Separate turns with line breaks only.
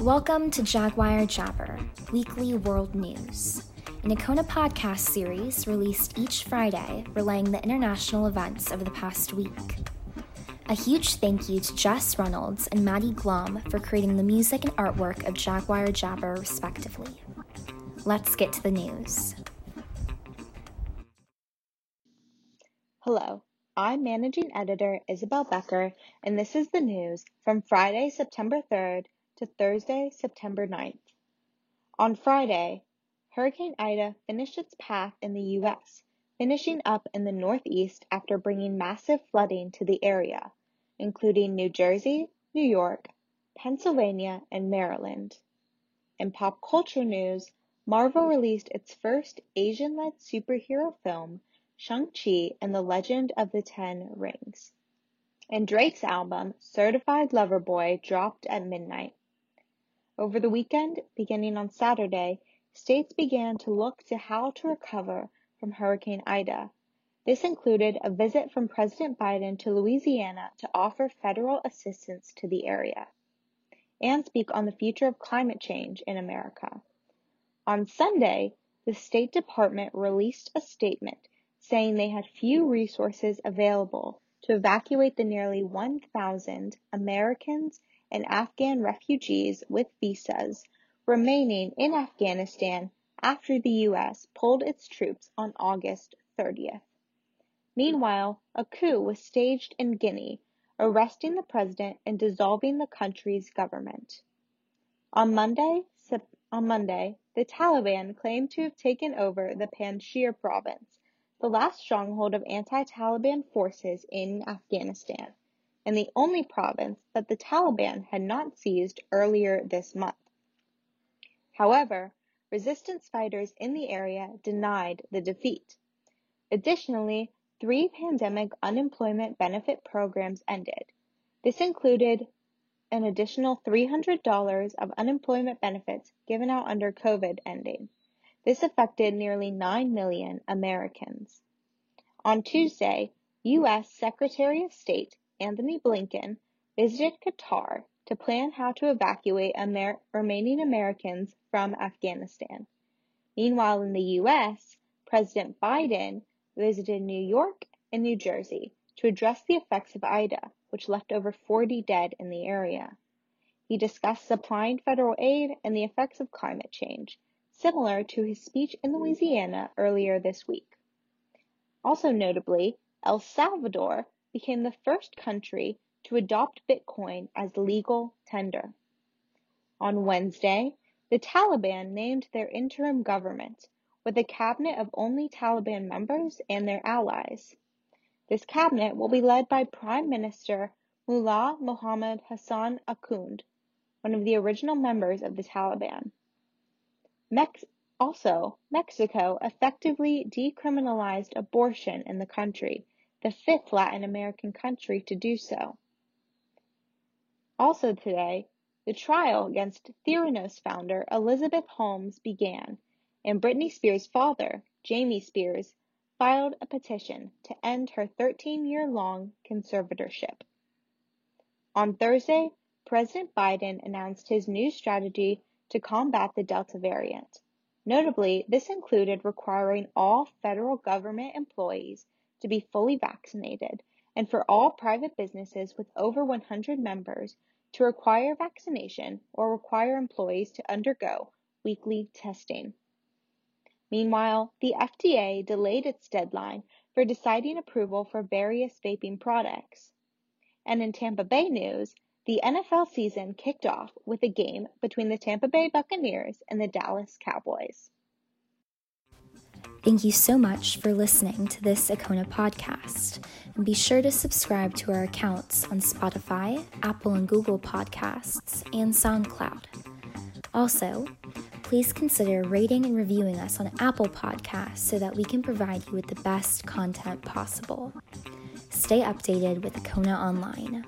Welcome to Jaguar Jabber, weekly world news, an Akona podcast series released each Friday relaying the international events of the past week. A huge thank you to Jess Reynolds and Maddie Glom for creating the music and artwork of Jaguar Jabber, respectively. Let's get to the news.
Hello, I'm Managing Editor Isabel Becker, and this is the news from Friday, September 3rd to Thursday, September 9th. On Friday, Hurricane Ida finished its path in the U.S., finishing up in the Northeast after bringing massive flooding to the area, including New Jersey, New York, Pennsylvania, and Maryland. In pop culture news, Marvel released its first Asian led superhero film Shang-Chi and the Legend of the Ten Rings. And Drake's album, Certified Lover Boy, dropped at midnight. Over the weekend, beginning on Saturday, states began to look to how to recover from Hurricane Ida. This included a visit from President Biden to Louisiana to offer federal assistance to the area and speak on the future of climate change in America. On Sunday, the State Department released a statement saying they had few resources available to evacuate the nearly 1,000 Americans and Afghan refugees with visas remaining in Afghanistan after the U.S. pulled its troops on August 30th. Meanwhile, a coup was staged in Guinea, arresting the president and dissolving the country's government. On Monday, on Monday, the Taliban claimed to have taken over the Panjshir province the last stronghold of anti-Taliban forces in Afghanistan, and the only province that the Taliban had not seized earlier this month. However, resistance fighters in the area denied the defeat. Additionally, three pandemic unemployment benefit programs ended. This included an additional $300 of unemployment benefits given out under COVID ending. This affected nearly 9 million Americans. On Tuesday, U.S. Secretary of State Antony Blinken visited Qatar to plan how to evacuate Amer- remaining Americans from Afghanistan. Meanwhile, in the U.S., President Biden visited New York and New Jersey to address the effects of Ida, which left over 40 dead in the area. He discussed supplying federal aid and the effects of climate change similar to his speech in Louisiana earlier this week. Also notably, El Salvador became the first country to adopt Bitcoin as legal tender. On Wednesday, the Taliban named their interim government with a cabinet of only Taliban members and their allies. This cabinet will be led by Prime Minister Mullah Mohammad Hassan Akhund, one of the original members of the Taliban. Mex- also, Mexico effectively decriminalized abortion in the country, the fifth Latin American country to do so. Also today, the trial against Theranos founder Elizabeth Holmes began, and Britney Spears' father, Jamie Spears, filed a petition to end her 13 year long conservatorship. On Thursday, President Biden announced his new strategy to combat the Delta variant. Notably, this included requiring all federal government employees to be fully vaccinated and for all private businesses with over 100 members to require vaccination or require employees to undergo weekly testing. Meanwhile, the FDA delayed its deadline for deciding approval for various vaping products. And in Tampa Bay news, the NFL season kicked off with a game between the Tampa Bay Buccaneers and the Dallas Cowboys.
Thank you so much for listening to this Akona podcast. And be sure to subscribe to our accounts on Spotify, Apple and Google Podcasts, and SoundCloud. Also, please consider rating and reviewing us on Apple Podcasts so that we can provide you with the best content possible. Stay updated with Akona Online.